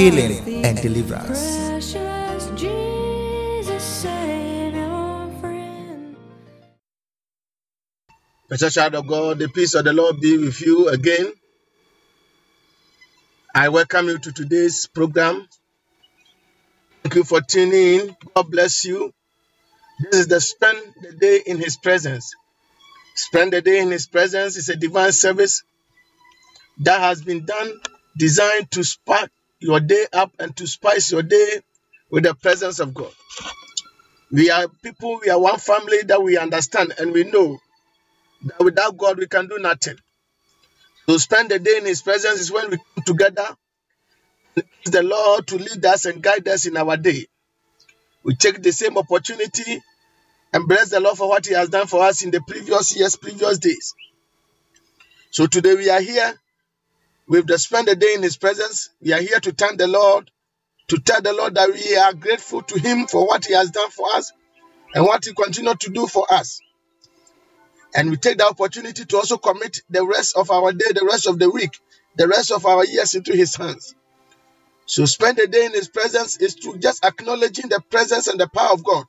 healing, and deliverance. Precious Jesus, Savior, child of God, the peace of the Lord be with you again. I welcome you to today's program. Thank you for tuning in. God bless you. This is the spend the day in His presence. Spend the day in His presence is a divine service that has been done, designed to spark your day up and to spice your day with the presence of God. We are people, we are one family that we understand and we know that without God we can do nothing. To spend the day in His presence is when we come together, ask the Lord to lead us and guide us in our day. We take the same opportunity and bless the Lord for what He has done for us in the previous years, previous days. So today we are here. We've just spent the day in His presence. We are here to thank the Lord, to tell the Lord that we are grateful to Him for what He has done for us and what He continues to do for us. And we take the opportunity to also commit the rest of our day, the rest of the week, the rest of our years into His hands. So spend the day in His presence is to just acknowledging the presence and the power of God,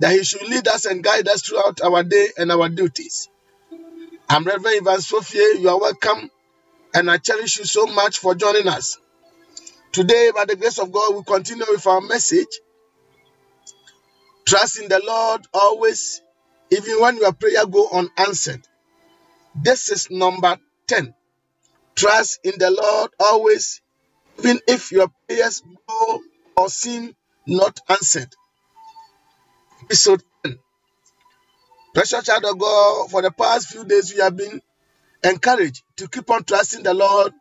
that He should lead us and guide us throughout our day and our duties. I'm Reverend Evans Fofie. You are welcome, and I cherish you so much for joining us. Today, by the grace of God, we continue with our message. Trust in the Lord always, even when your prayer go unanswered. This is number 10. Trust in the Lord always, even if your prayers go or seem not answered. Episode 10. Precious child of God, for the past few days we have been encouraged to keep on trusting the Lord,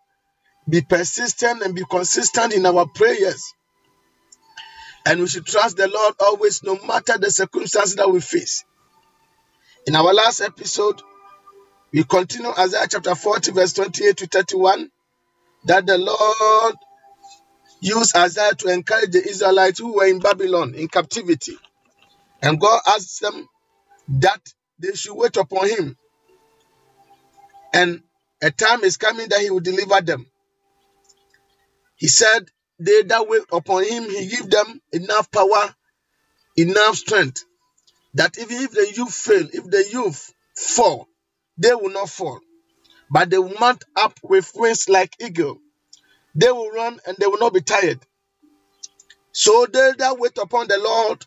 be persistent and be consistent in our prayers. And we should trust the Lord always, no matter the circumstances that we face. In our last episode, we continue Isaiah chapter 40, verse 28 to 31, that the Lord used Isaiah to encourage the Israelites who were in Babylon in captivity. And God asked them that they should wait upon Him. And a time is coming that He will deliver them. He said, They that wait upon Him, He give them enough power, enough strength, that even if the youth fail, if the youth fall, they will not fall, but they will mount up with wings like eagle. They will run and they will not be tired. So they that wait upon the Lord,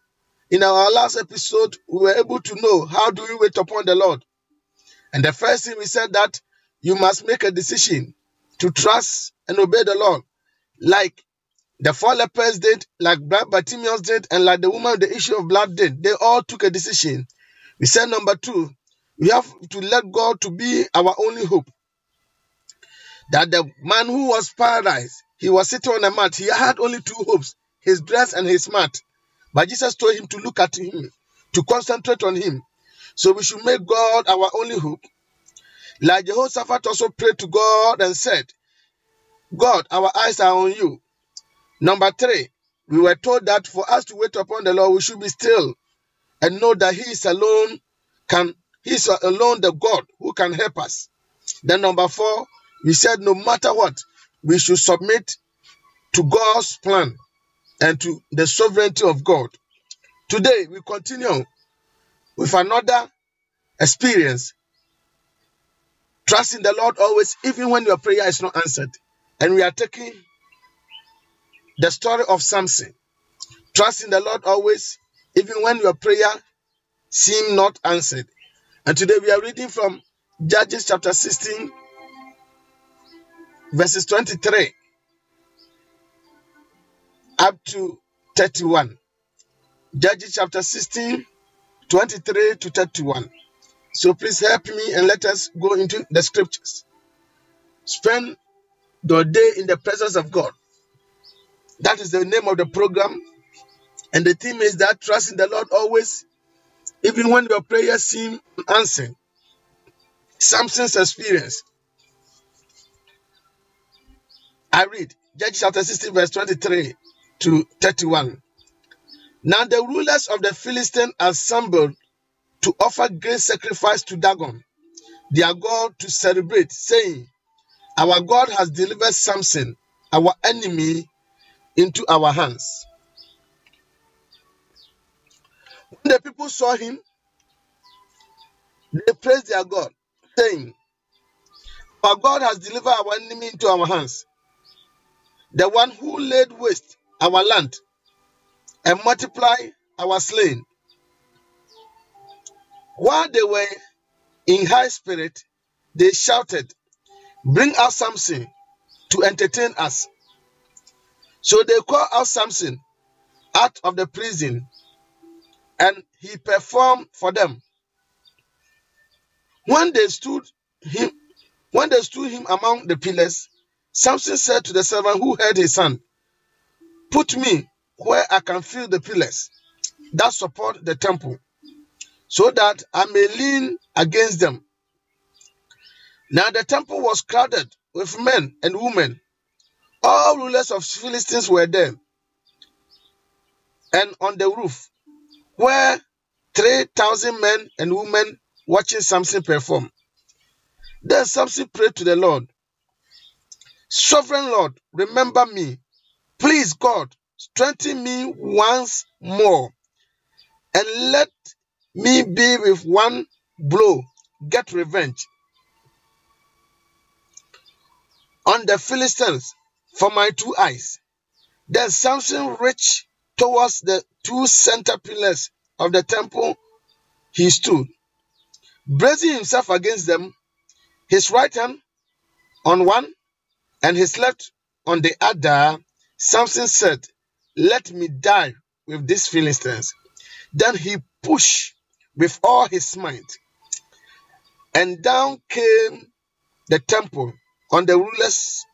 in our last episode, we were able to know how do we wait upon the Lord. And the first thing we said that you must make a decision to trust and obey the Lord, like the four lepers did, like Bartimaeus did, and like the woman with the issue of blood did. They all took a decision. We said number two, we have to let God to be our only hope. That the man who was paralyzed, he was sitting on a mat. He had only two hopes: his dress and his mat. But Jesus told him to look at him, to concentrate on him. So we should make God our only hope. Like Jehoshaphat also prayed to God and said, God, our eyes are on you. Number three, we were told that for us to wait upon the Lord, we should be still and know that He is alone can He is alone the God who can help us. Then number four, we said no matter what, we should submit to God's plan and to the sovereignty of God. Today we continue with another experience. Trust in the Lord always, even when your prayer is not answered. And we are taking the story of Samson. Trust in the Lord always, even when your prayer seem not answered. And today we are reading from Judges chapter 16, verses 23 up to 31. Judges chapter 16, 23 to 31. So please help me and let us go into the scriptures. Spend the day in the presence of God. That is the name of the program. And the theme is that trust in the Lord always, even when your prayers seem unanswered. Samson's experience. I read Judges chapter 16, verse 23 to 31. Now the rulers of the Philistines assembled to offer great sacrifice to Dagon, their God, to celebrate, saying, Our God has delivered Samson, our enemy, into our hands. When the people saw him, they praised their God, saying, Our God has delivered our enemy into our hands, the one who laid waste our land and multiply our slain. While they were in high spirit, they shouted, Bring out Samson to entertain us. So they called out Samson out of the prison, and he performed for them. When they stood him, when they stood him among the pillars, Samson said to the servant who held his son, Put me where I can feel the pillars that support the temple, so that I may lean against them. Now the temple was crowded with men and women. All rulers of Philistines were there. And on the roof were 3,000 men and women watching Samson perform. Then Samson prayed to the Lord Sovereign Lord, remember me. Please, God, strengthen me once more and let me be with one blow, get revenge on the Philistines for my two eyes. Then Samson reached towards the two center pillars of the temple he stood, bracing himself against them, his right hand on one and his left on the other. Samson said, Let me die with these Philistines. Then he pushed with all his might, and down came the temple on the rulers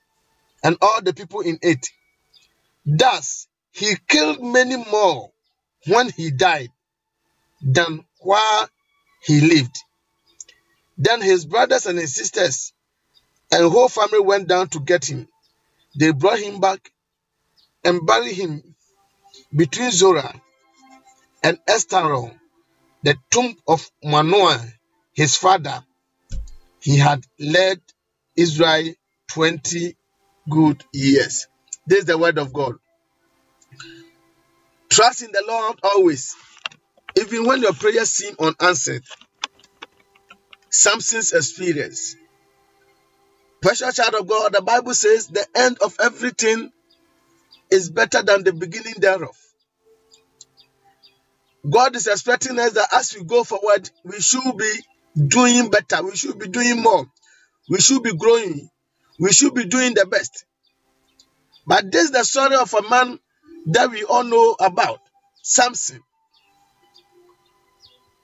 and all the people in it. Thus he killed many more when he died than while he lived. Then his brothers and his sisters and whole family went down to get him. They brought him back and bury him between Zorah and Eshtaol, the tomb of Manoah, his father. He had led Israel 20 good years. This is the word of God. Trust in the Lord always, even when your prayers seem unanswered. Samson's experience. Precious child of God, the Bible says the end of everything is better than the beginning thereof. God is expecting us that as we go forward, we should be doing better, we should be doing more, we should be growing, we should be doing the best. But this is the story of a man that we all know about Samson.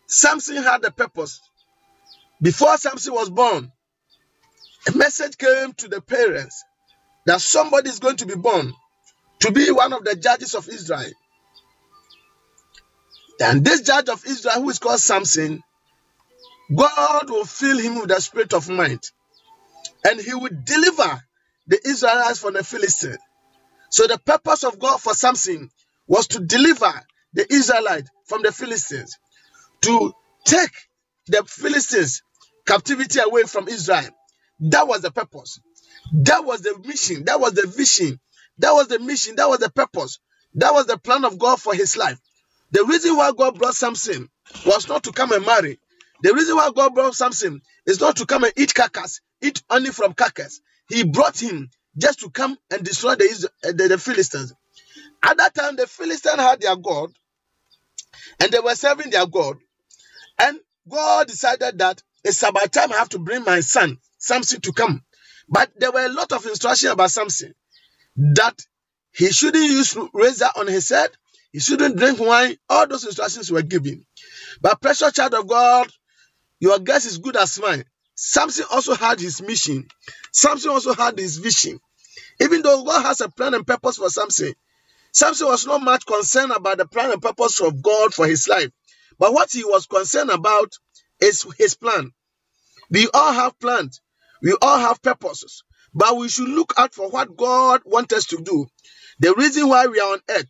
Samson had a purpose. Before Samson was born, a message came to the parents that somebody is going to be born to be one of the judges of Israel. And this judge of Israel, who is called Samson, God will fill him with the spirit of might, and he will deliver the Israelites from the Philistines. So the purpose of God for Samson was to deliver the Israelites from the Philistines, to take the Philistines captivity away from Israel. That was the purpose. That was the mission. That was the vision. That was the mission. That was the purpose. That was the plan of God for his life. The reason why God brought Samson was not to come and marry. The reason why God brought Samson is not to come and eat carcass, eat only from carcass. He brought him just to come and destroy the, uh, the, the Philistines. At that time, the Philistines had their God and they were serving their God. And God decided that it's about time I have to bring my son, Samson, to come. But there were a lot of instructions about Samson that he shouldn't use razor on his head, he shouldn't drink wine. All those instructions were given. But, precious child of God, your guess is good as mine. Samson also had his mission, Samson also had his vision. Even though God has a plan and purpose for Samson, Samson was not much concerned about the plan and purpose of God for his life. But what he was concerned about is his plan. We all have plans, we all have purposes, but we should look out for what God wants us to do. The reason why we are on earth,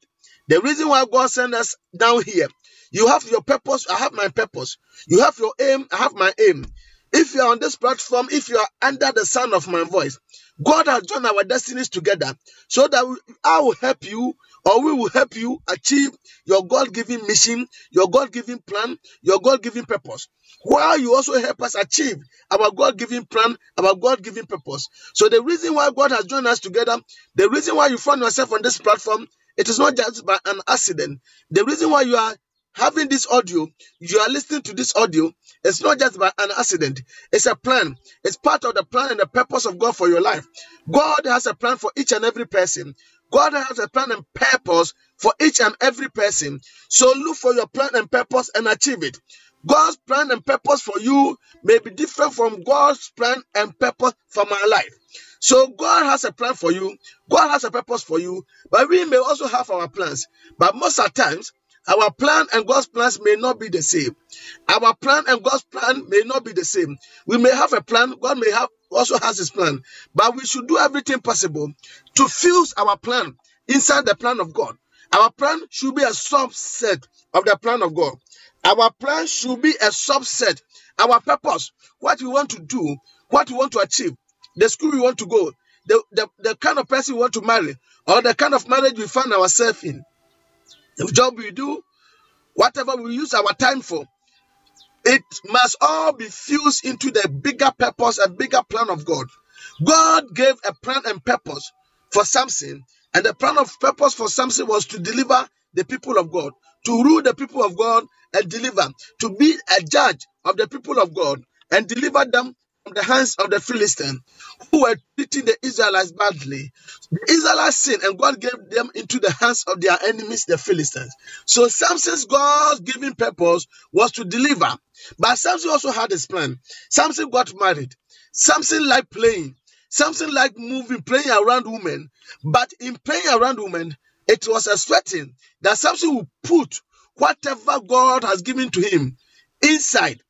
the reason why God sent us down here. You have your purpose, I have my purpose. You have your aim, I have my aim. If you are on this platform, if you are under the sound of my voice, God has joined our destinies together so that I will help you or we will help you achieve your God given mission, your God given plan, your God given purpose. While you also help us achieve our God given plan, our God given purpose. So, the reason why God has joined us together, the reason why you find yourself on this platform, it is not just by an accident. The reason why you are having this audio, you are listening to this audio, it's not just by an accident. It's a plan. It's part of the plan and the purpose of God for your life. God has a plan for each and every person. God has a plan and purpose for each and every person. So look for your plan and purpose and achieve it. God's plan and purpose for you may be different from God's plan and purpose for my life. So God has a plan for you. God has a purpose for you, but we may also have our plans. But most of times, our plan and God's plans may not be the same. Our plan and God's plan may not be the same. We may have a plan, God may have also has his plan, but we should do everything possible to fuse our plan inside the plan of God. Our plan should be a subset of the plan of God. Our plan should be a subset. Our purpose, what we want to do, what we want to achieve, the school we want to go, the, the, the kind of person we want to marry, or the kind of marriage we find ourselves in, the job we do, whatever we use our time for, it must all be fused into the bigger purpose and bigger plan of God. God gave a plan and purpose for Samson, and the plan of purpose for Samson was to deliver the people of God, to rule the people of God and deliver, to be a judge of the people of God and deliver them from the hands of the Philistines who were treating the Israelites badly. The Israelites sinned, and God gave them into the hands of their enemies, the Philistines. So Samson's God's given purpose was to deliver. But Samson also had his plan. Samson got married. Samson liked playing. Samson liked moving, playing around women. But in playing around women, it was expecting that Samson would put whatever God has given to him inside.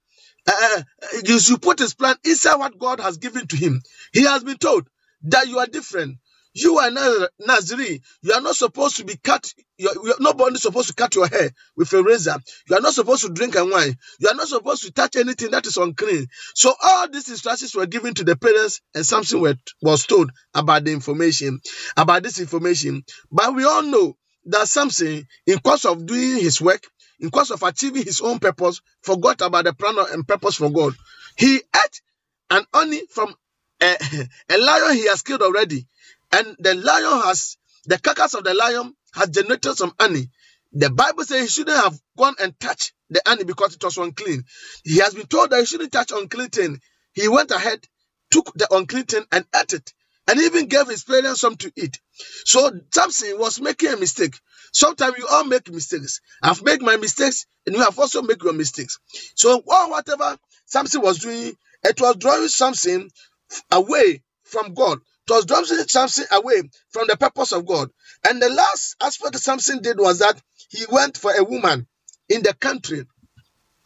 Uh, you should put his plan inside what God has given to him. He has been told that you are different. You are Naz- Nazarene. You are not supposed to be cut. You are, you supposed to cut your hair with a razor. You are not supposed to drink and wine. You are not supposed to touch anything that is unclean. So all these instructions were given to the parents, and were, was told about the information, about this information. But we all know that Samson, in course of doing his work, in course of achieving his own purpose, forgot about the plan and purpose for God. He ate an honey from eh, a, a lion he has killed already, and the lion has the carcass of the lion has generated some honey. The Bible says he shouldn't have gone and touched the honey because it was unclean. He has been told that he shouldn't touch unclean thing. He went ahead, took the unclean thing and ate it, and even gave his parents some to eat. So Samson was making a mistake. Sometimes you all make mistakes. I've made my mistakes, and you have also made your mistakes. So whatever Samson was doing, it was drawing Samson away from God. It was drawing Samson away from the purpose of God. And the last aspect Samson did was that he went for a woman in the country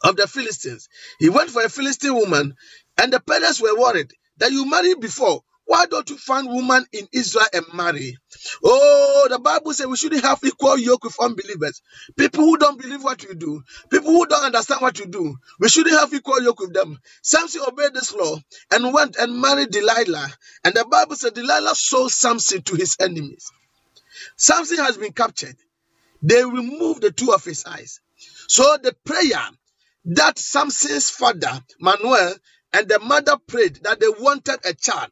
of the Philistines. He went for a Philistine woman, and the parents were worried that you married before. Why don't you find woman in Israel and marry? Oh, the Bible says we shouldn't have equal yoke with unbelievers. People who don't believe what you do, people who don't understand what you do, we shouldn't have equal yoke with them. Samson obeyed this law and went and married Delilah. And the Bible said Delilah sold Samson to his enemies. Samson has been captured. They removed the two of his eyes. So the prayer that Samson's father, Manuel, and the mother prayed that they wanted a child.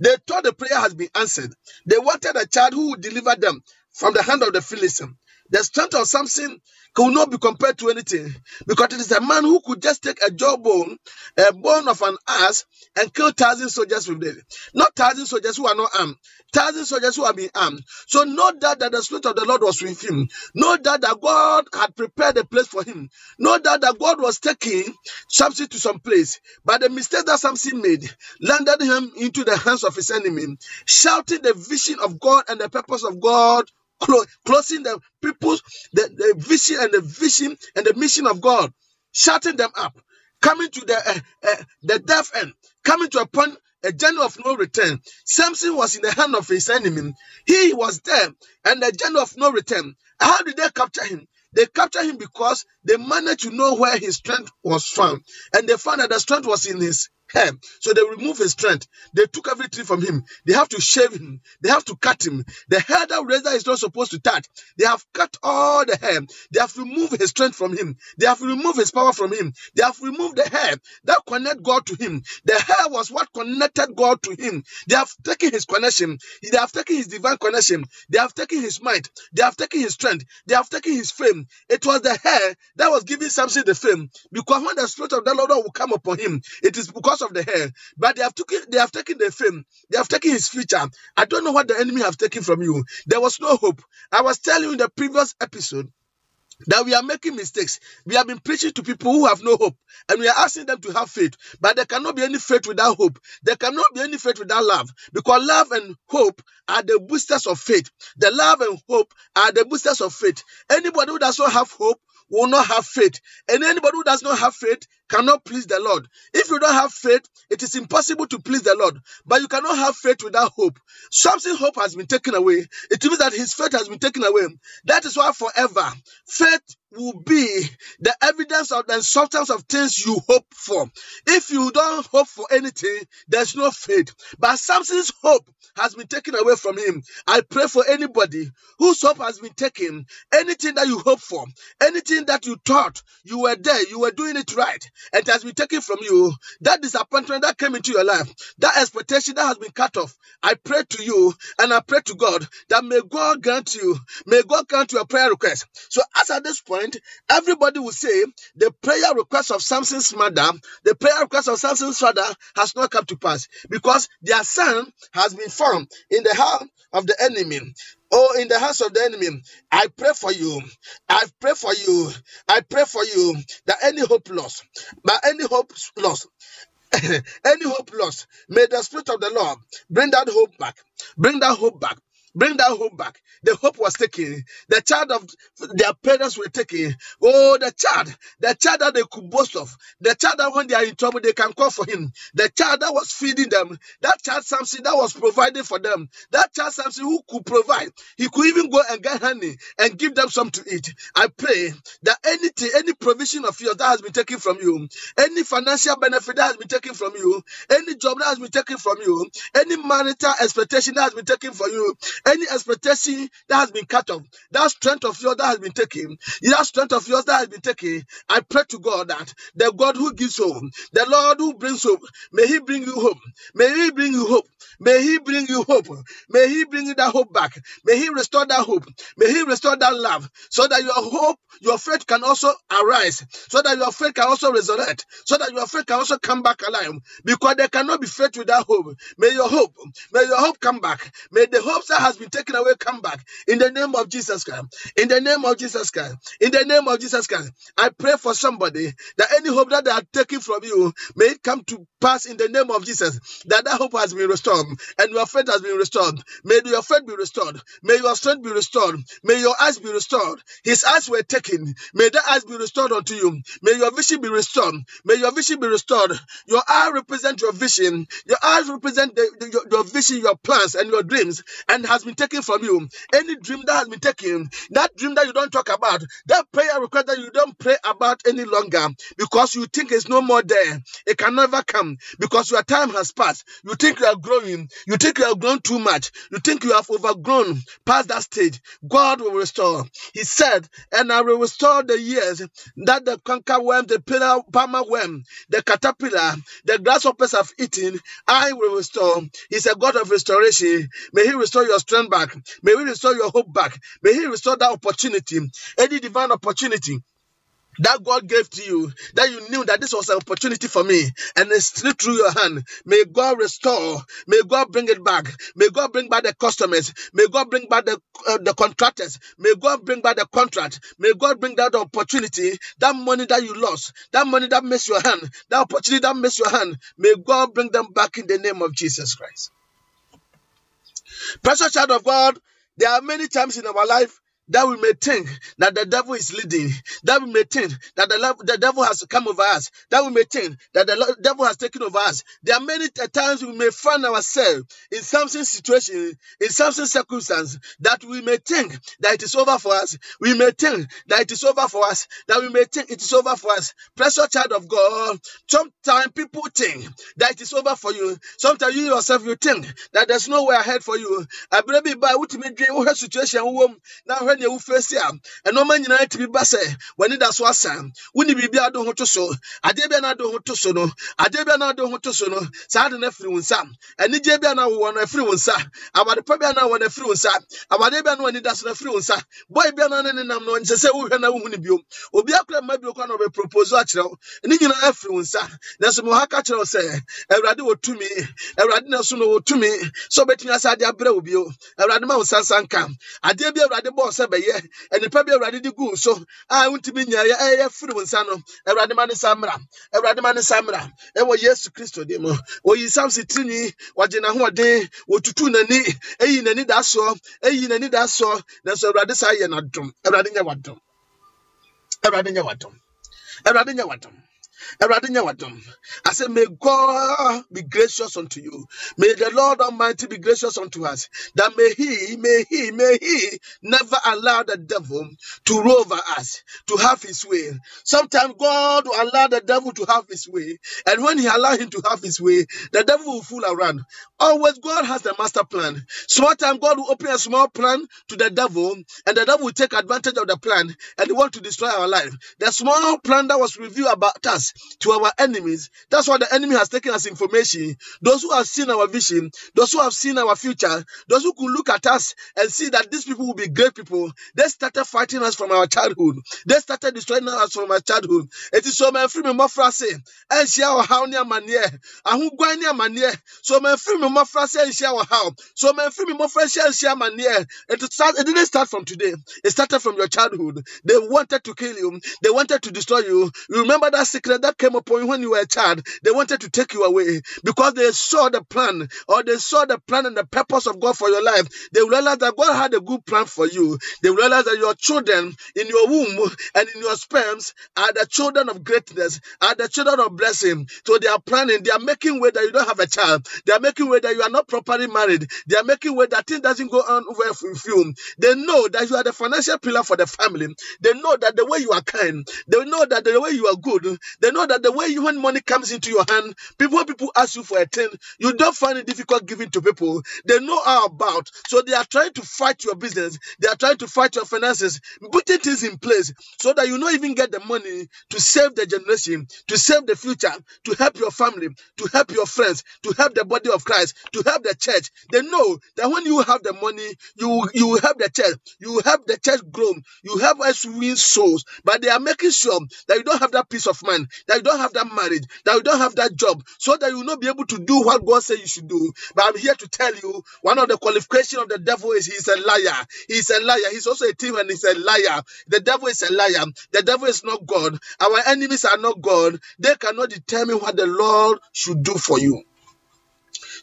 They thought the prayer has been answered. They wanted a child who would deliver them from the hand of the Philistine. The strength of Samson could not be compared to anything because it is a man who could just take a jawbone, a bone of an ass, and kill thousand soldiers with it. Not thousand soldiers who are not armed, thousand soldiers who have been armed. So no doubt that the spirit of the Lord was with him. No doubt that God had prepared a place for him. No doubt that God was taking Samson to some place. But the mistake that Samson made landed him into the hands of his enemy, shouting the vision of God and the purpose of God clo- closing the people's the, the vision and the vision and the mission of God, shutting them up, coming to the uh, uh, the death end, coming to a point, a journey of no return. Samson was in the hand of his enemy. He was there, and the journey of no return. How did they capture him? They captured him because they managed to know where his strength was found, and they found that the strength was in his hair. So they removed his strength. They took everything from him. They have to shave him. They have to cut him. The hair that razor is not supposed to touch. They have cut all the hair. They have removed his strength from him. They have removed his power from him. They have removed the hair that connect God to him. The hair was what connected God to him. They have taken his connection. They have taken his divine connection. They have taken his might. They have taken his strength. They have taken his fame. It was the hair that was giving Samson the fame. Because when the spirit of the Lord will come upon him, it is because of the hair. But they have taken they have taken the fame. They have taken his future. I don't know what the enemy have taken from you. There was no hope. I was telling you in the previous episode that we are making mistakes. We have been preaching to people who have no hope, and we are asking them to have faith. But there cannot be any faith without hope. There cannot be any faith without love, because love and hope are the boosters of faith. The love and hope are the boosters of faith. Anybody who does not have hope will not have faith, and anybody who does not have faith cannot please the Lord. If you don't have faith, it is impossible to please the Lord. But you cannot have faith without hope. Something hope has been taken away. It means that his faith has been taken away. That is why forever faith will be the evidence of the substance of things you hope for. If you don't hope for anything, there's no faith. But Samson's hope has been taken away from him. I pray for anybody whose hope has been taken, anything that you hope for, anything that you thought you were there, you were doing it right, it has been taken from you, that disappointment that came into your life, that expectation that has been cut off, I pray to you and I pray to God that may God grant you, may God grant your prayer request. So, as at this point, everybody will say the prayer request of Samson's mother, the prayer request of Samson's father has not come to pass because their son has been found in the hand of the enemy. Oh, in the hands of the enemy, I pray for you. I pray for you. I pray for you that any hope lost, but any hope lost, any hope lost, may the Spirit of the Lord bring that hope back. Bring that hope back. Bring that hope back. The hope was taken. The child of their parents were taken. Oh, the child, the child that they could boast of, the child that when they are in trouble, they can call for him. The child that was feeding them, that child Samson that was providing for them, that child Samson who could provide. He could even go and get honey and give them some to eat. I pray that anything, any provision of yours that has been taken from you, any financial benefit that has been taken from you, any job that has been taken from you, any marital expectation that has been taken from you, any expectation that has been cut off, that strength of yours that has been taken, that strength of yours that has been taken, I pray to God that the God who gives hope, the Lord who brings hope, may He bring you hope. May He bring you hope. May He bring you hope. May He bring you that hope back. May He restore that hope. May He restore that love so that your hope, your faith can also arise, so that your faith can also resurrect, so that your faith can also come back alive. Because there cannot be faith without hope. May your hope, may your hope come back. May the hopes that has been taken away come back in the name of Jesus Christ. In the name of Jesus Christ. In the name of Jesus Christ. I pray for somebody that any hope that they are taking from you may it come to pass in the name of Jesus. That that hope has been restored and your faith has been restored. May your faith be restored. May your strength be restored. May your eyes be restored. His eyes were taken. May that eyes be restored unto you. May your vision be restored. May your vision be restored. Your eye represent your vision. Your eyes represent the, the- your, your vision, your plans, and your dreams, and has been taken from you. Any dream that has been taken, that dream that you don't talk about, that prayer request that you don't pray about any longer because you think it's no more there. It can never come because your time has passed. You think you are growing. You think you have grown too much. You think you have overgrown past that stage. God will restore. He said, and I will restore the years that the cankerworm, the pillar, palmer worm, the caterpillar, the grasshoppers have eaten. I will restore. He's a God of restoration. May He restore your strength back. May He restore your hope back. May He restore that opportunity, any divine opportunity that God gave to you, that you knew that this was an opportunity for me, and it slipped through your hand. May God restore. May God bring it back. May God bring back the customers. May God bring back the uh, the contractors. May God bring back the contract. May God bring that opportunity, that money that you lost, that money that missed your hand, that opportunity that missed your hand. May God bring them back in the name of Jesus Christ. Precious child of God, there are many times in our life that we may think that the devil is leading, that we may think that the, the devil has come over us, that we may think that the lo- devil has taken over us. There are many t- times we may find ourselves in something situation, in something circumstance, that we may think that it is over for us. We may think that it is over for us, that we may think it is over for us. Precious child of God, sometimes people think that it is over for you. Sometimes you yourself you think that there's no way ahead for you. I believe by what situation now when you face ya and no man united be basse when it does was sam when you be ado ho to so. Adebia na ado ho to so no adebia na ado ho to so no saa de na firi wo nsa. Ani je bia na wo na firi wo nsa. Abade pa bia na wo na firi wo nsa. Abade bia na wani das na firi wo nsa. Boy bia na ne nam no nse se wo hwe na wo hu ni bio. Obi akra ma bio kwa na be propose akyerɛ wo. Ni nyina afiri wo nsa. Na so mo ha ka kyerɛ wo sɛ awurade wɔ tumi. Awurade na so no wɔ tumi. Sɛ obetumi asa ade abrɛ wo bio. Awurade ma wo sansan ka adeɛ bi awurade bɔɔ sɛ bɛyɛ nnipa bi awurade de guu so a wontumi nya ɛyɛ ɛyɛ firi wo nsa no. Awurade ma ne nsa mmra. Awurade ma ne nsa mmra. Ɛwɔ yesu kristo dim oyi samson tirinwi wɔgye n'ahoɔden wɔtutu n'ani eyi n'ani da soɔ eyi n'ani da soɔ nanso awurade saa yɛ n'adom. Awurade nyɛ wadom. Awurade nyɛ wadom. Awurade nyɛ wadom I said, May God be gracious unto you. May the Lord Almighty be gracious unto us. That may He, may He, may He never allow the devil to rule over us, to have his way. Sometimes God will allow the devil to have his way. And when He allow him to have his way, the devil will fool around. Always God has the master plan. Sometimes God will open a small plan to the devil, and the devil will take advantage of the plan and want to destroy our life. The small plan that was revealed about us to our enemies, that's what the enemy has taken as information. Those who have seen our vision, those who have seen our future, those who could look at us and see that these people will be great people, they started fighting us from our childhood. They started destroying us from our childhood. It is so my free me more say, and share our how near manier, and who go near manier. So my free me more say and share our how. So my free me more share and share manier. It start. It didn't start from today. It started from your childhood. They wanted to kill you. They wanted to destroy you. You remember that sickness that came upon you when you were a child. They wanted to take you away because they saw the plan or they saw the plan and the purpose of God for your life. They realized that God had a good plan for you. They realized that your children in your womb and in your sperms are the children of greatness, are the children of blessing. So they are planning, they are making way that you don't have a child. They are making way that you are not properly married. They are making way that things doesn't go on well with you. They know that you are the financial pillar for the family. They know that the way you are kind, they know that the way you are good, they know that the way you when money comes into your hand, people people ask you for a thing, you don't find it difficult giving to people. They know how about. So they are trying to fight your business. They are trying to fight your finances, putting things in place so that you don't even get the money to save the generation, to save the future, to help your family, to help your friends, to help the body of Christ, to help the church. They know that when you have the money, you you will help the church, you will help the church grow, you help us win souls. But they are making sure that you don't have that peace of mind, that you don't have that marriage, that you don't have that job, so that you will not be able to do what God said you should do. But I'm here to tell you one of the qualifications of the devil is he's a liar. He's a liar. He's also a thief and he's a liar. The devil is a liar. The devil is not God. Our enemies are not God. They cannot determine what the Lord should do for you.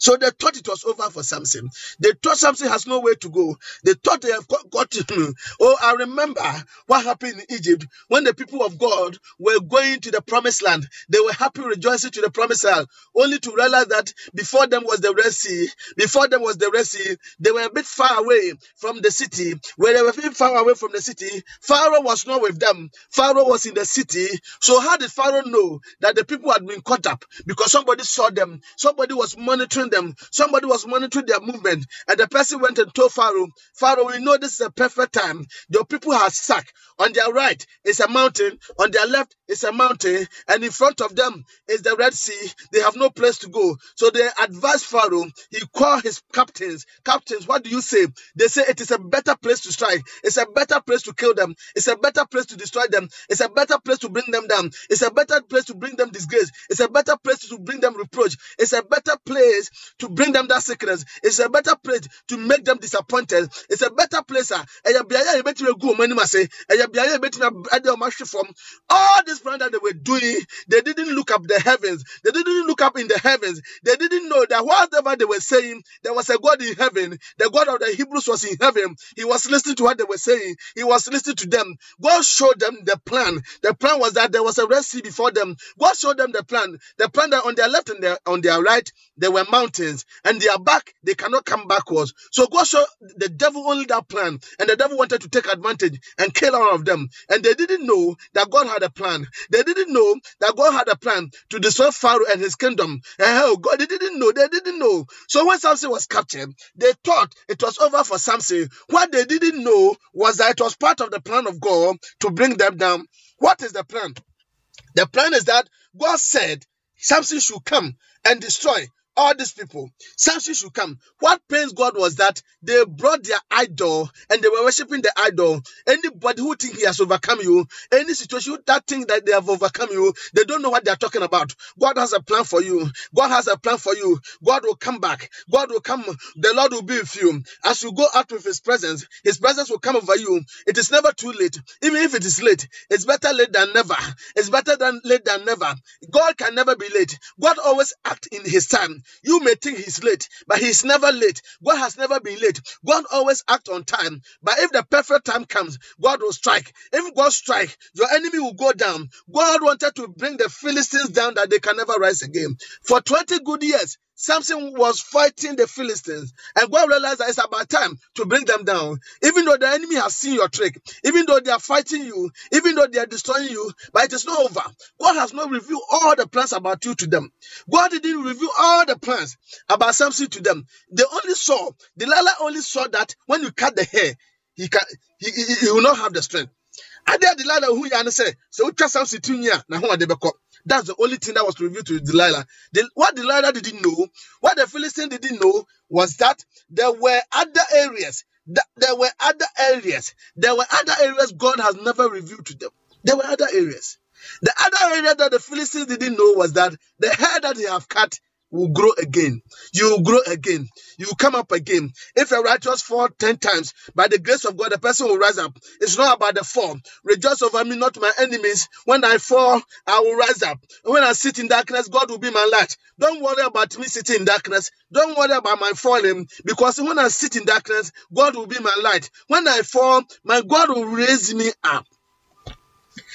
So they thought it was over for Samson. They thought Samson has no way to go. They thought they have got, got. Oh, I remember what happened in Egypt when the people of God were going to the promised land. They were happy, rejoicing to the promised land, only to realize that before them was the Red Sea. Before them was the Red Sea. They were a bit far away from the city. Where they were far away from the city, Pharaoh was not with them. Pharaoh was in the city. So how did Pharaoh know that the people had been caught up? Because somebody saw them. Somebody was monitoring them. Somebody was monitoring their movement, and the person went and told Pharaoh, Pharaoh, we know this is a perfect time. Your people are stuck. On their right is a mountain, on their left is a mountain, and in front of them is the Red Sea. They have no place to go. So they advised Pharaoh, he called his captains. Captains, what do you say? They say it is a better place to strike. It's a better place to kill them. It's a better place to destroy them. It's a better place to bring them down. It's a better place to bring them disgrace. It's a better place to bring them reproach. It's a better place to bring them that sickness. It's a better place to make them disappointed. It's a better place. All this plan that they were doing, they didn't look up the heavens. They didn't look up in the heavens. They didn't know that whatever they were saying, there was a God in heaven. The God of the Hebrews was in heaven. He was listening to what they were saying. He was listening to them. God showed them the plan. The plan was that there was a Red Sea before them. God showed them the plan. The plan that on their left and their, on their right, there were mountains. And they are back, they cannot come backwards. So God showed the devil only that plan. And the devil wanted to take advantage and kill all of them. And they didn't know that God had a plan. They didn't know that God had a plan to destroy Pharaoh and his kingdom. And hell, God, they didn't know. They didn't know. So when Samson was captured, they thought it was over for Samson. What they didn't know was that it was part of the plan of God to bring them down. What is the plan? The plan is that God said Samson should come and destroy all these people. Samson should come. What pains God was that they brought their idol and they were worshiping the idol. Anybody who think he has overcome you, any situation that think that they have overcome you, they don't know what they are talking about. God has a plan for you. God has a plan for you. God will come back. God will come. The Lord will be with you. As you go out with his presence, his presence will come over you. It is never too late. Even if it is late, it's better late than never. It's better than late than never. God can never be late. God always act in his time. You may think he's late, but he's never late. God has never been late. God always act on time. But if the perfect time comes, God will strike. If God strike, your enemy will go down. God wanted to bring the Philistines down that they can never rise again. For 20 good years, Samson was fighting the Philistines, and God realized that it's about time to bring them down. Even though the enemy has seen your trick, even though they are fighting you, even though they are destroying you, but it is not over. God has not revealed all the plans about you to them. God didn't reveal all the plans about Samson to them. They only saw, Delilah only saw that when you cut the hair, he can he, he, he will not have the strength. Ade Delilah who you say, so utwa Samson a na ho ade bɛkɔ. That's the only thing that was revealed to Delilah. The- what Delilah didn't know, what the Philistine didn't know, was that there were other areas. That there were other areas. There were other areas God has never revealed to them. There were other areas. The other area that the Philistines didn't know was that the hair that they have cut will grow again. You will grow again. You will come up again. If a righteous fall 10 times, by the grace of God, the person will rise up. It's not about the fall. Rejoice over me, not my enemies. When I fall, I will rise up. When I sit in darkness, God will be my light. Don't worry about me sitting in darkness. Don't worry about my falling, because when I sit in darkness, God will be my light. When I fall, my God will raise me up.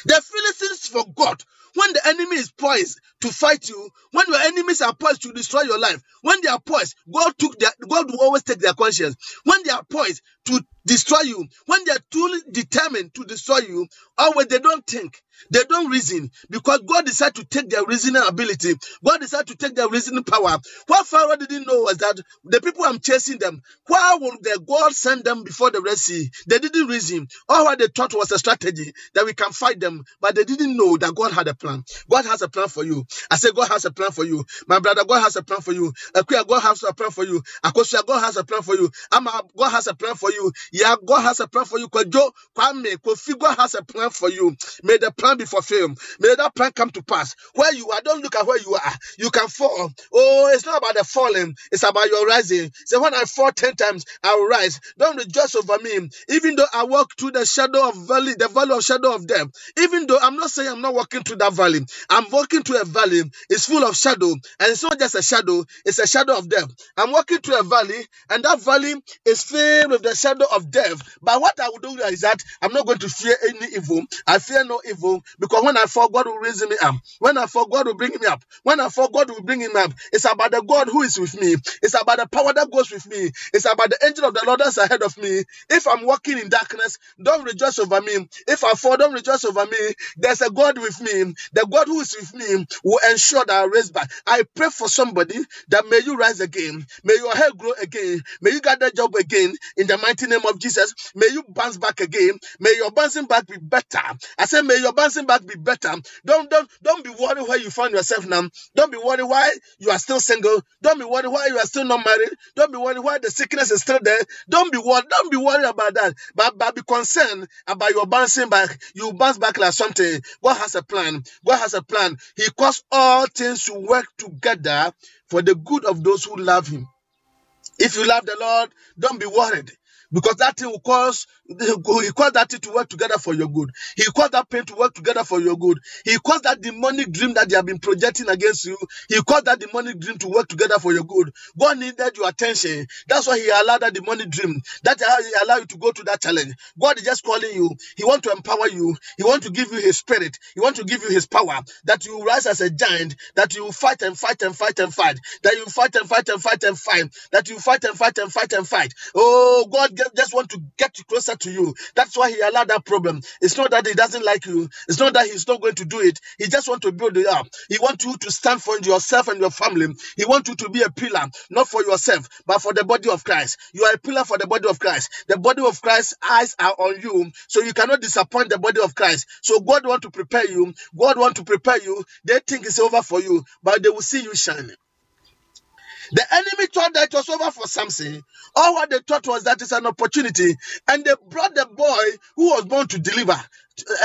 The Philistines forgot when the enemy is poised to fight you, when your enemies are poised to destroy your life, when they are poised, God took their God will always take their conscience. When they are poised to destroy you, when they are truly determined to destroy you, always they don't think, they don't reason, because God decided to take their reasoning ability, God decided to take their reasoning power. What Pharaoh didn't know was that the people I'm chasing them, why would the God send them before the Red Sea? They didn't reason. All what they thought was a strategy that we can fight them, but they didn't know that God had a plan. God has a plan for you. I say God has a plan for you. My brother, God has a plan for you. Akuya, God has a plan for you. Akosua, God has a plan for you. Ama, God has a plan for you. Yeah, God has a plan for you. Kwame, Kofi, God has a plan for you. May the plan be fulfilled. May that plan come to pass. Where you are, don't look at where you are. You can fall. Oh, it's not about the falling. It's about your rising. Say, when I fall 10 times, I will rise. Don't rejoice over me. Even though I walk through the shadow of valley, the valley of shadow of death. Even though I'm not saying I'm not walking through that valley. I'm walking through a valley. It's full of shadow. And it's not just a shadow. It's a shadow of death. I'm walking through a valley and that valley is filled with the shadow of death. But what I will do is that I'm not going to fear any evil. I fear no evil because when I fall, God will raise me up. When I fall, God will bring me up. When I fall, God will bring him up. It's about the God who is with me. It's about the power that goes with me. It's about the angel of the Lord that's ahead of me. If I'm walking in darkness, don't rejoice over me. If I fall, don't rejoice over me. There's a God with me. The God who is with me will ensure that I raise back. I pray for somebody that may you rise again. May your hair grow again. May you get that job again in the mighty name of Jesus. May you bounce back again. May your bouncing back be better. I say, may your bouncing back be better. Don't don't don't be worried where you find yourself now. Don't be worried why you are still single. Don't be worried why you are still not married. Don't be worried why the sickness is still there. Don't be worried. Don't be worried about that. But, but be concerned about your bouncing back. You bounce back like something. God has a plan. God has a plan. He caused all things to work together for the good of those who love Him. If you love the Lord, don't be worried. Because that thing will cause, he caused that thing to work together for your good. He caused that pain to work together for your good. He caused that demonic dream that they have been projecting against you. He caused that demonic dream to work together for your good. God needed your attention. That's why He allowed that demonic dream. That's how uh, He allowed you to go to that challenge. God is just calling you. He wants to empower you. He wants to give you His spirit. He wants to give you His power. That you rise as a giant. That you fight and fight and fight and fight. That you fight and fight and fight and fight. That you fight and fight and fight and fight. Oh, God just want to get you closer to you. That's why He allowed that problem. It's not that He doesn't like you. It's not that He's not going to do it. He just want to build it up. He wants you to stand for yourself and your family. He wants you to be a pillar, not for yourself, but for the body of Christ. You are a pillar for the body of Christ. The body of Christ's eyes are on you, so you cannot disappoint the body of Christ. So God want to prepare you. God want to prepare you. They think it's over for you, but they will see you shining. The enemy thought that it was over for Samson. All what they thought was that it's an opportunity. And they brought the boy who was born to deliver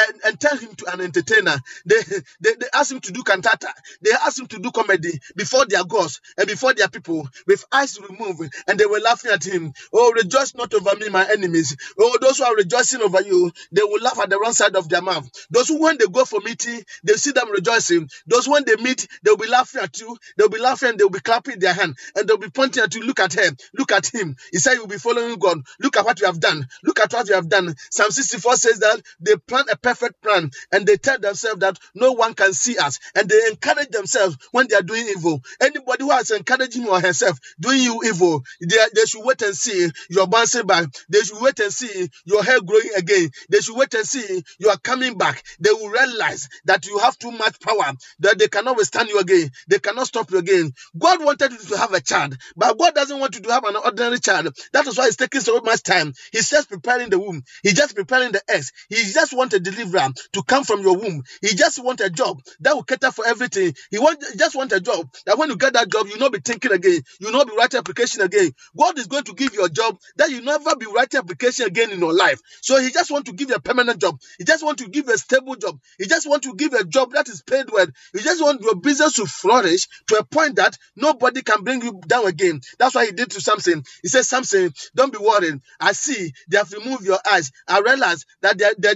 and, and turn him to an entertainer. They, they, they asked him to do cantata. They asked him to do comedy before their gods and before their people with eyes removed. And they were laughing at him. Oh, rejoice not over me, my enemies. Oh, those who are rejoicing over you, they will laugh at the wrong side of their mouth. Those who, when they go for meeting, they see them rejoicing. Those when they meet, they'll be laughing at you. They'll be laughing. They'll be clapping their hand and they'll be pointing at you. Look at him. Look at him. He said you'll be following God. Look at what you have done. Look at what you have done. Psalm 64 says that they plan a perfect plan and they tell themselves that no one can see us and they encourage themselves when they are doing evil. Anybody who has encouraged him or herself doing you evil, they, they should wait and see your bouncing back. They should wait and see your hair growing again. They should wait and see you are coming back. They will realize that you have too much power, that they cannot withstand you again. They cannot stop you again. God wanted you to have a child, but God doesn't want you to have an ordinary child. That is why it's taking so much time. He's just preparing the womb. He's just preparing the eggs. He just wants a deliverer to come from your womb. He just want a job that will cater for everything. He want, just want a job that when you get that job, you'll not be thinking again. You'll not be writing application again. God is going to give you a job that you never be writing application again in your life. So he just want to give you a permanent job. He just want to give you a stable job. He just want to give a job that is paid well. He just want your business to flourish to a point that nobody can bring you down again. That's why he did to Samson. He said, Samson, don't be worried. I see they have removed your eyes. I realize that they're, they're,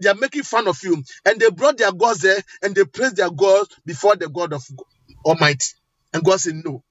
they're, they're making fun of you. And they brought their gods there and they praised their God before the God of Almighty. And God said, No.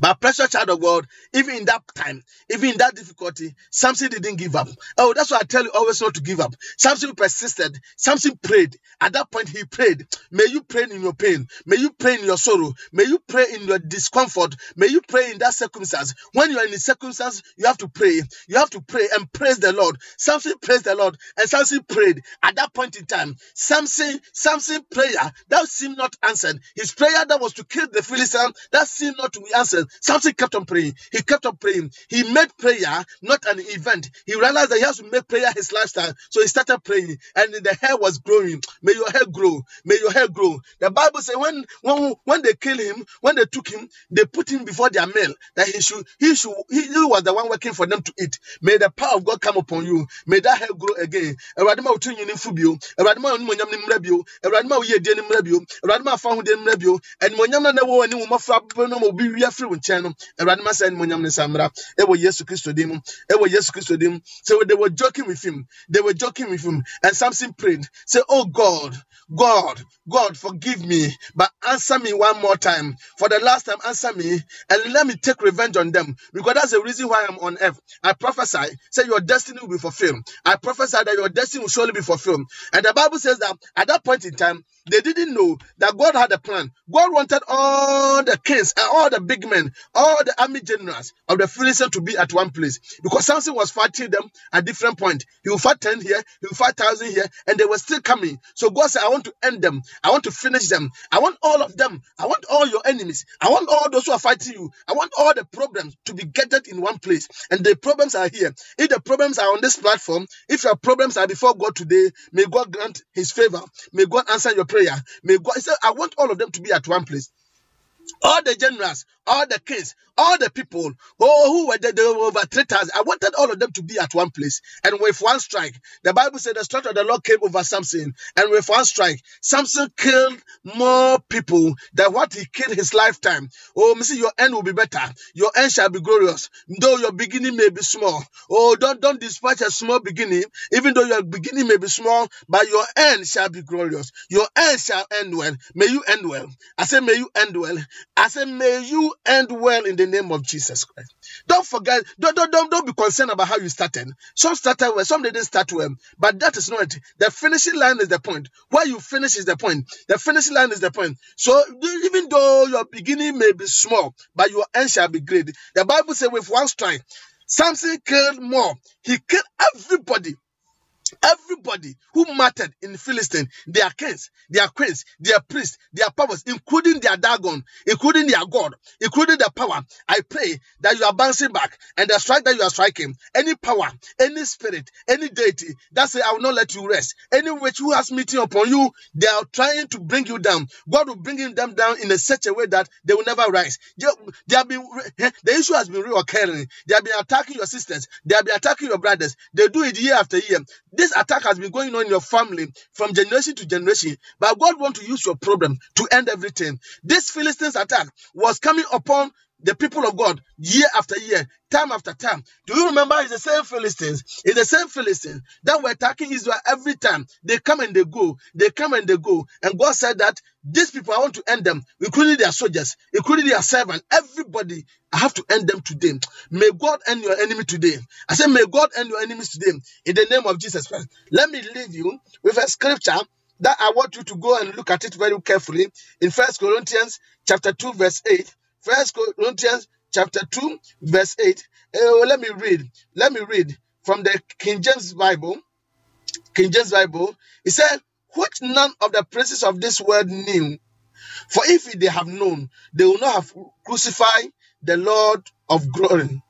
But precious child of God, even in that time, even in that difficulty, Samson didn't give up. Oh, that's why I tell you always not to give up. Samson persisted. Samson prayed. At that point, he prayed. May you pray in your pain. May you pray in your sorrow. May you pray in your discomfort. May you pray in that circumstance. When you are in the circumstance, you have to pray. You have to pray and praise the Lord. Samson praised the Lord, and Samson prayed. At that point in time, Samson, Samson prayer that seemed not answered. His prayer that was to kill the Philistine that seemed not to be answered. Samson kept on praying. He kept on praying. He made prayer not an event. He realized that he has to make prayer his lifestyle. So he started praying, and the hair was growing. May your hair grow. May your hair grow. The Bible says when when when they killed him, when they took him, they put him before their meal that he should he should he, he was the one working for them to eat. May the power of God come upon you. May that hair grow again. Awurade ma nyini fu bio. Awurade ma wo nimonyam ne mmra bio. Awurade ma wo yie die ne mmra bio. Awurade ma afa ho die ne mmra bio. Animonyam na na wo ani wo mafra bɛ no obi wie afiri wo nkyɛn no awurade ma sɛ mmra. Ɛwɔ yesu kristo din mu ɛwɔ yesu kristo din so they were joking with him they were joking with him and samson prayed say oh god god god forgive me but answer me one more time. For the last time answer me and let me take revenge on them. Because that's the reason why i'm on earth. I prophesy say your destiny will be fulfilled. I prophesy that your destiny will surely be fulfilled. And the bible says that at that point in time they didn't know that God had a plan. God wanted all the kings and all the big men, all the army generals of the Philistines to be at one place because Samson was fighting them at different point. He will fight 10 here, he will fight 1,000 here, and they were still coming. So God said, I want to end them. I want to finish them. I want all of them. I want all your enemies. I want all those who are fighting you. I want all the problems to be gathered in one place. And the problems are here. If the problems are on this platform, if your problems are before God today, may God grant his favor. May God answer your prayer. May God he said, I want all of them to be at one place. All the generals, all the kings, all the people oh, who were there, there were over 3,000. I wanted all of them to be at one place. And with one strike, the Bible said the strength of the Lord came over Samson. And with one strike, Samson killed more people than what he killed his lifetime. Oh, see, your end will be better. Your end shall be glorious. Though your beginning may be small. Oh, don't, don't despise a small beginning, even though your beginning may be small, but your end shall be glorious. Your end shall end well. May you end well. I say, may you end well. I say, may you end well in the name of Jesus Christ. Don't forget, don't, don't, don't, don't be concerned about how you started. Some started well, some didn't start well, but that is not it. The finishing line is the point. Where you finish is the point. The finishing line is the point. So even though your beginning may be small, but your end shall be great. The Bible says, with one strike, Samson killed more. He killed everybody. Everybody who mattered in Philistine, their kings, their queens, their priests, their powers, including their Dagon, including their God, including their power. I pray that you are bouncing back and the strike that you are striking, any power, any spirit, any deity that say, I will not let you rest. Any witch who has meeting upon you, they are trying to bring you down. God will bring them down in a such a way that they will never rise. They, they have been eh, the issue has been reoccurring. They have been attacking your sisters, they have been attacking your brothers. They do it year after year. This attack has been going on in your family from generation to generation, but God wants to use your problem to end everything. This Philistines attack was coming upon the people of God year after year, time after time. Do you remember? It's the same Philistines. It's the same Philistines that were attacking Israel every time. They come and they go. They come and they go. And God said that these people, I want to end them, including their soldiers, including their servants, everybody. I have to end them today. May God end your enemy today. I say, may God end your enemies today in the name of Jesus Christ. Let me leave you with a scripture that I want you to go and look at it very carefully in First Corinthians chapter 2, verse 8. First Corinthians chapter 2, verse 8. Uh, let me read. Let me read from the King James Bible. King James Bible. It said, Which none of the princes of this world knew. For if they have known, they will not have crucified the Lord of glory.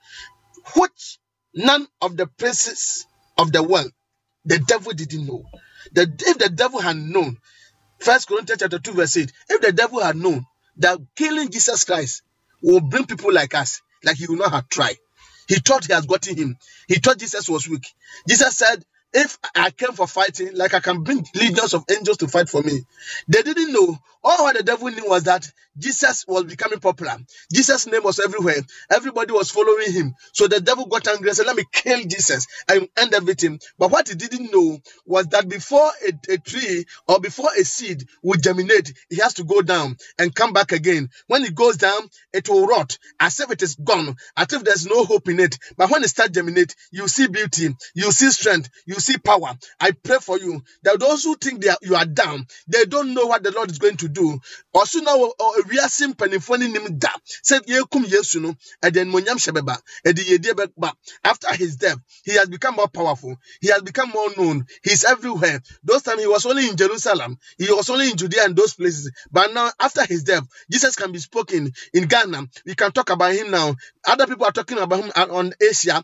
Which none of the princes of the world, the devil didn't know. The, if the devil had known, First Corinthians chapter 2, verse 8, if the devil had known that killing Jesus Christ will bring people like us, like he will not have tried. He thought he has gotten him. He thought Jesus was weak. Jesus said, if I came for fighting, like I can bring legions of angels to fight for me. They didn't know. All what the devil knew was that Jesus was becoming popular. Jesus' name was everywhere. Everybody was following him. So the devil got angry and said, Let me kill Jesus and end everything. But what he didn't know was that before a, a tree or before a seed will germinate, he has to go down and come back again. When it goes down, it will rot as if it is gone, as if there's no hope in it. But when it starts germinate, you see beauty, you see strength, you see power. I pray for you that those who think they are, you are down, they don't know what the Lord is going to do. Also now, wiase mpanimfoɔ no nim da. Sɛ yɛkum yesu no ɛde animonyam hyɛ bɛba. Ɛde yɛdie bɛba. After his death he has become more powerful. He has become more known. He is everywhere. Those times he was only in jerusalem he was only in judea and those places. But now after his death jesus can be spoken in ghana. We can talk about him now. Other people are talking about him on asia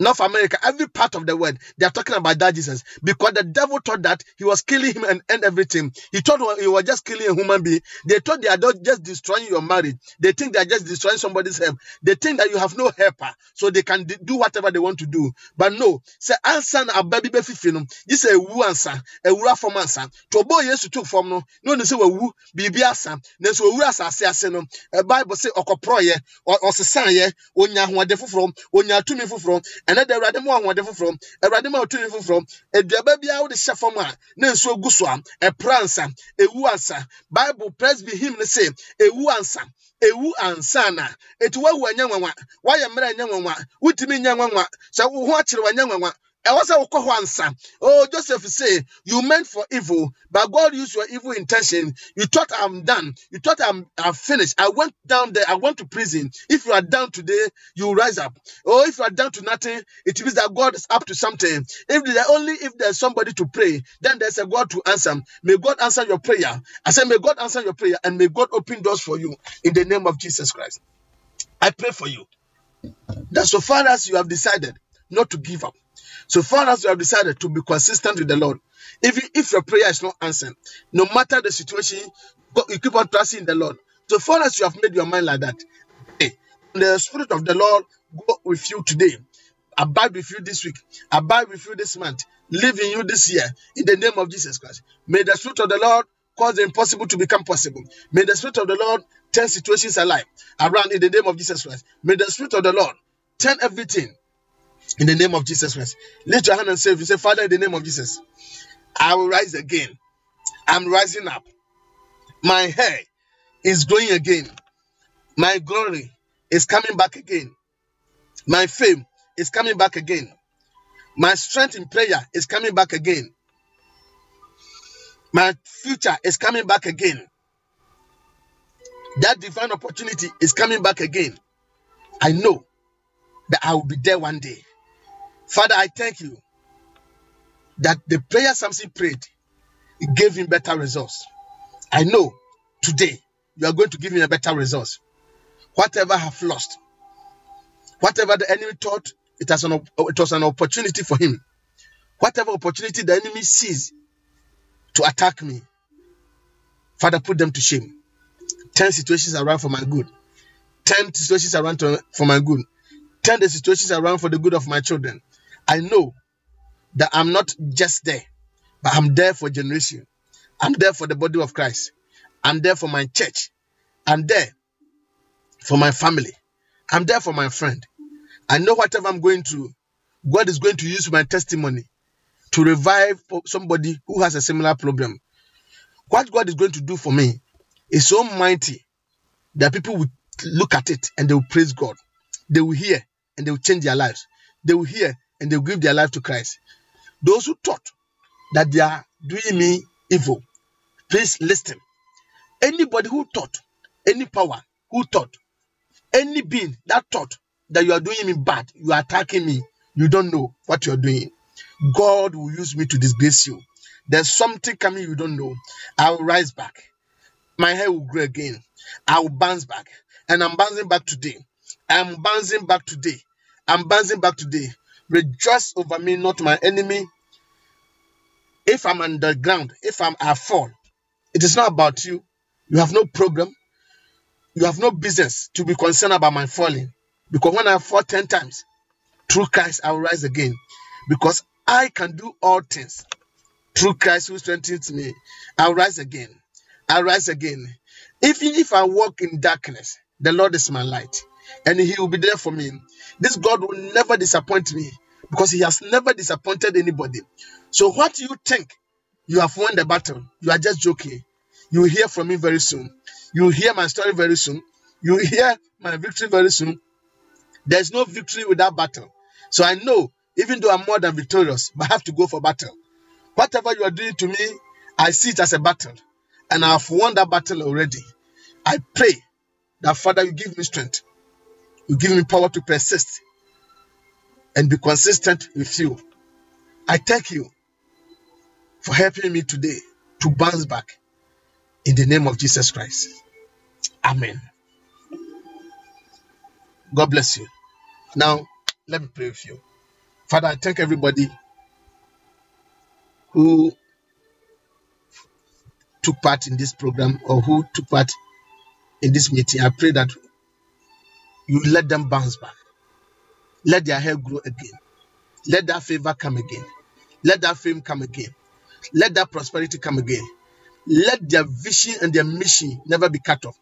North America, every part of the world, they are talking about that Jesus because the devil thought that he was killing him and, and everything. He thought he was just killing a human being. They thought they are just destroying your marriage. They think they are just destroying somebody's help. They think that you have no helper, so they can do whatever they want to do. But no, say answer na baby fifi no. This a wu answer, a wura from answer. To boy yes to form no. No ne say wu bibi asa. Ne so wura asase ase no. A Bible say okopro ye, or sesan ye, onya hoade foforo, onya tumi foforo. Ɛnɛ de awurade mu ahoɔden foforɔ awurade mu atumi foforɔ aduaba biara wode hyɛ fam a na nsuo gu so a ɛpra ansa ewu ansa. Bible presby hymn ne say ewu ansa ewu ansa na eti wawu anya nwanwa wayɛ mmerɛ anya nwanwa wotumi nya nwanwa sɛ wo ho akyerɛ wanya nwanwa ɛwɔ sɛ wokɔ hɔ oh joseph say you meant for evil but god used your evil intention. You thought i'm done. You thought i'm i'm finished. I went down there. I went to prison. If you are down today you rise up. Or if you are down to nothing it means that god is up to something. If there only if there's somebody to pray then there's a god to answer. May god answer your prayer. I say may god answer your prayer and may god open doors for you in the name of jesus christ. I pray for you. That so far as you have decided not to give up, so far as you have decided to be consistent with the Lord, even if your prayer is not answered, no matter the situation, you keep on trusting in the Lord. So far as you have made your mind like that, hey, the Spirit of the Lord go with you today, abide with you this week, abide with you this month, live in you this year, in the name of Jesus Christ. May the Spirit of the Lord cause the impossible to become possible. May the Spirit of the Lord turn situations alive around in the name of Jesus Christ. May the Spirit of the Lord turn everything in the name of Jesus Christ. Lift your hand and say, you say, Father, in the name of Jesus, I will rise again. I'm rising up. My hair is growing again. My glory is coming back again. My fame is coming back again. My strength in prayer is coming back again. My future is coming back again. That divine opportunity is coming back again. I know that I will be there one day. Father, I thank you that the prayer Samson prayed, it gave him better results. I know today you are going to give him a better results. Whatever I have lost, whatever the enemy thought it, has an, it was an opportunity for him, whatever opportunity the enemy sees to attack me, Father, put them to shame. Turn situations around for my good. Turn situations around to- for my good. Turn the situations around for the good of my children. I know that I'm not just there, but I'm there for generation. I'm there for the body of Christ. I'm there for my church. I'm there for my family. I'm there for my friend. I know whatever I'm going through, God is going to use my testimony to revive somebody who has a similar problem. What God is going to do for me is so mighty that people will look at it and they will praise God. They will hear and they will change their lives. They will hear and they give their life to Christ. Those who thought that they are doing me evil, please listen. Anybody who thought, any power who thought, any being that thought that you are doing me bad, you are attacking me, you don't know what you are doing. God will use me to disgrace you. There's something coming you don't know. I will rise back. My hair will grow again. I will bounce back. And I'm bouncing back today. I'm bouncing back today. I'm bouncing back today. Rejoice over me, not my enemy. If I'm on the ground, if I'm I fall, it is not about you. You have no problem. You have no business to be concerned about my falling. Because when I fall 10 times, through Christ, I will rise again. Because I can do all things through Christ who strengthens me. I'll rise again. I'll rise again. Even if I walk in darkness, the Lord is my light and He will be there for me. This God will never disappoint me because He has never disappointed anybody. So, what you think you have won the battle, you are just joking. You will hear from me very soon. You will hear my story very soon. You will hear my victory very soon. There's no victory without battle. So, I know even though I'm more than victorious, but I have to go for battle. Whatever you are doing to me, I see it as a battle. And I have won that battle already. I pray that Father, you give me strength. You give me power to persist and be consistent with you. I thank you for helping me today to bounce back in the name of Jesus Christ. Amen. God bless you. Now, let me pray with you. Father, I thank everybody who took part in this program or who took part in this meeting. I pray that you let them bounce back. Let their hair grow again. Let that favor come again. Let that fame come again. Let that prosperity come again. Let their vision and their mission never be cut off.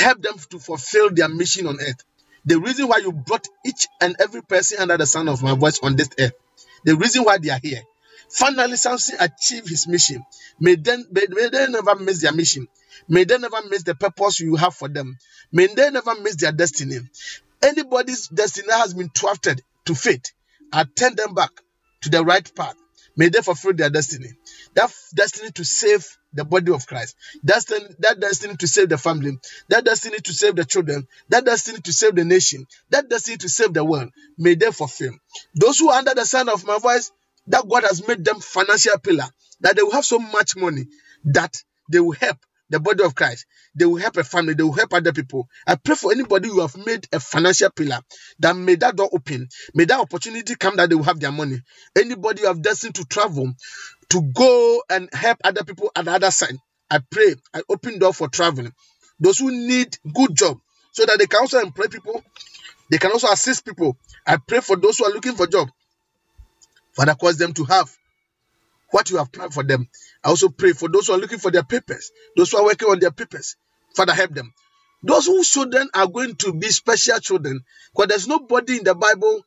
Help them to fulfill their mission on earth. The reason why you brought each and every person under the sound of my voice on this earth, the reason why they are here. Finally, Samson achieved his mission. May they, may, may they never miss their mission. May they never miss the purpose you have for them. May they never miss their destiny. Anybody's destiny has been thwarted to fate. I turn them back to the right path. May they fulfill their destiny. That destiny to save the body of Christ. Destiny, that destiny to save the family. That destiny to save the children. That destiny to save the nation. That destiny to save the world. May they fulfill. Those who are under the sound of my voice, that God has made them financial pillar, that they will have so much money that they will help the body of Christ. They will help a family. They will help other people. I pray for anybody who have made a financial pillar that may that door open. May that opportunity come that they will have their money. Anybody who have destined to travel, to go and help other people at the other side. I pray. I open door for traveling. Those who need good job so that they can also employ people. They can also assist people. I pray for those who are looking for job. Father, cause them to have what you have planned for them. I also pray for those who are looking for their papers, those who are working on their papers. Father, help them. Those whose children are going to be special children, because there's nobody in the Bible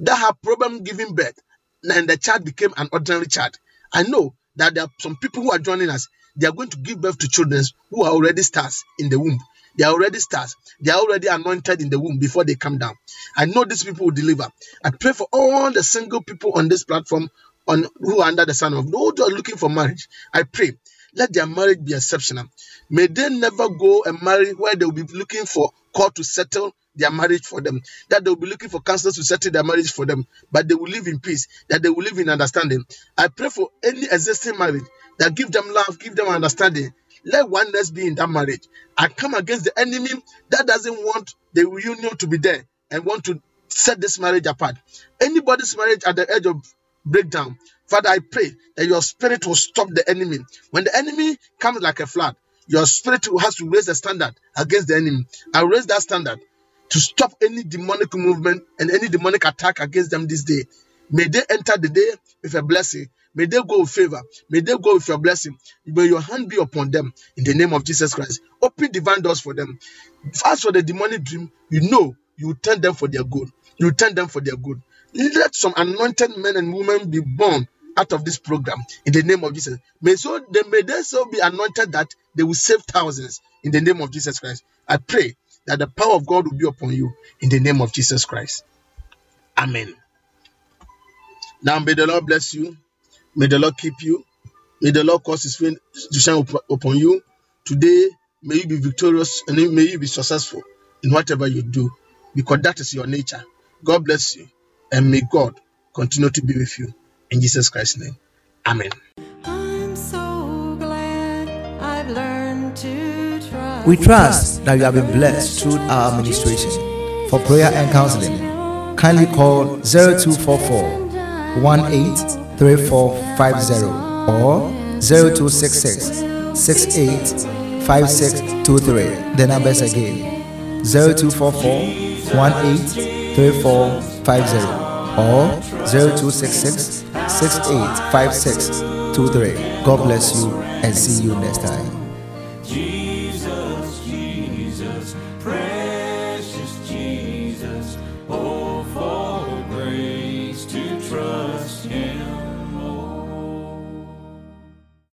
that had problem giving birth, and the child became an ordinary child. I know that there are some people who are joining us. They are going to give birth to children who are already stars in the womb. They are already stars. They are already anointed in the womb before they come down. I know these people will deliver. I pray for all the single people on this platform on who are under the sun of those who are looking for marriage. I pray. Let their marriage be exceptional. May they never go and marry where they will be looking for court to settle their marriage for them. That they will be looking for counselors to settle their marriage for them. But they will live in peace. That they will live in understanding. I pray for any existing marriage that give them love, give them understanding. Let oneness be in that marriage. I come against the enemy that doesn't want the reunion to be there and want to set this marriage apart. Anybody's marriage at the edge of breakdown. Father, I pray that your spirit will stop the enemy. When the enemy comes like a flood, your spirit has to raise the standard against the enemy. I raise that standard to stop any demonic movement and any demonic attack against them this day. May they enter the day with a blessing. May they go with favor. May they go with your blessing. May your hand be upon them in the name of Jesus Christ. Open divine doors for them. As for the demonic dream, you know you turn them for their good. You turn them for their good. Let some anointed men and women be born out of this program in the name of Jesus. May so they may they so be anointed that they will save thousands in the name of Jesus Christ. I pray that the power of God will be upon you in the name of Jesus Christ. Amen. Now may the Lord bless you. May the Lord keep you. May the Lord cause his face to shine upon you. Today, may you be victorious and may you be successful in whatever you do because that is your nature. God bless you and may God continue to be with you. In Jesus Christ's name. Amen. I'm so glad I've learned to trust. We trust that you have been blessed through our administration. For prayer and counseling, kindly call 0244 183450 or 0266 685623. The numbers again 0244 183450 or 0266 685623. God bless you and see you next time.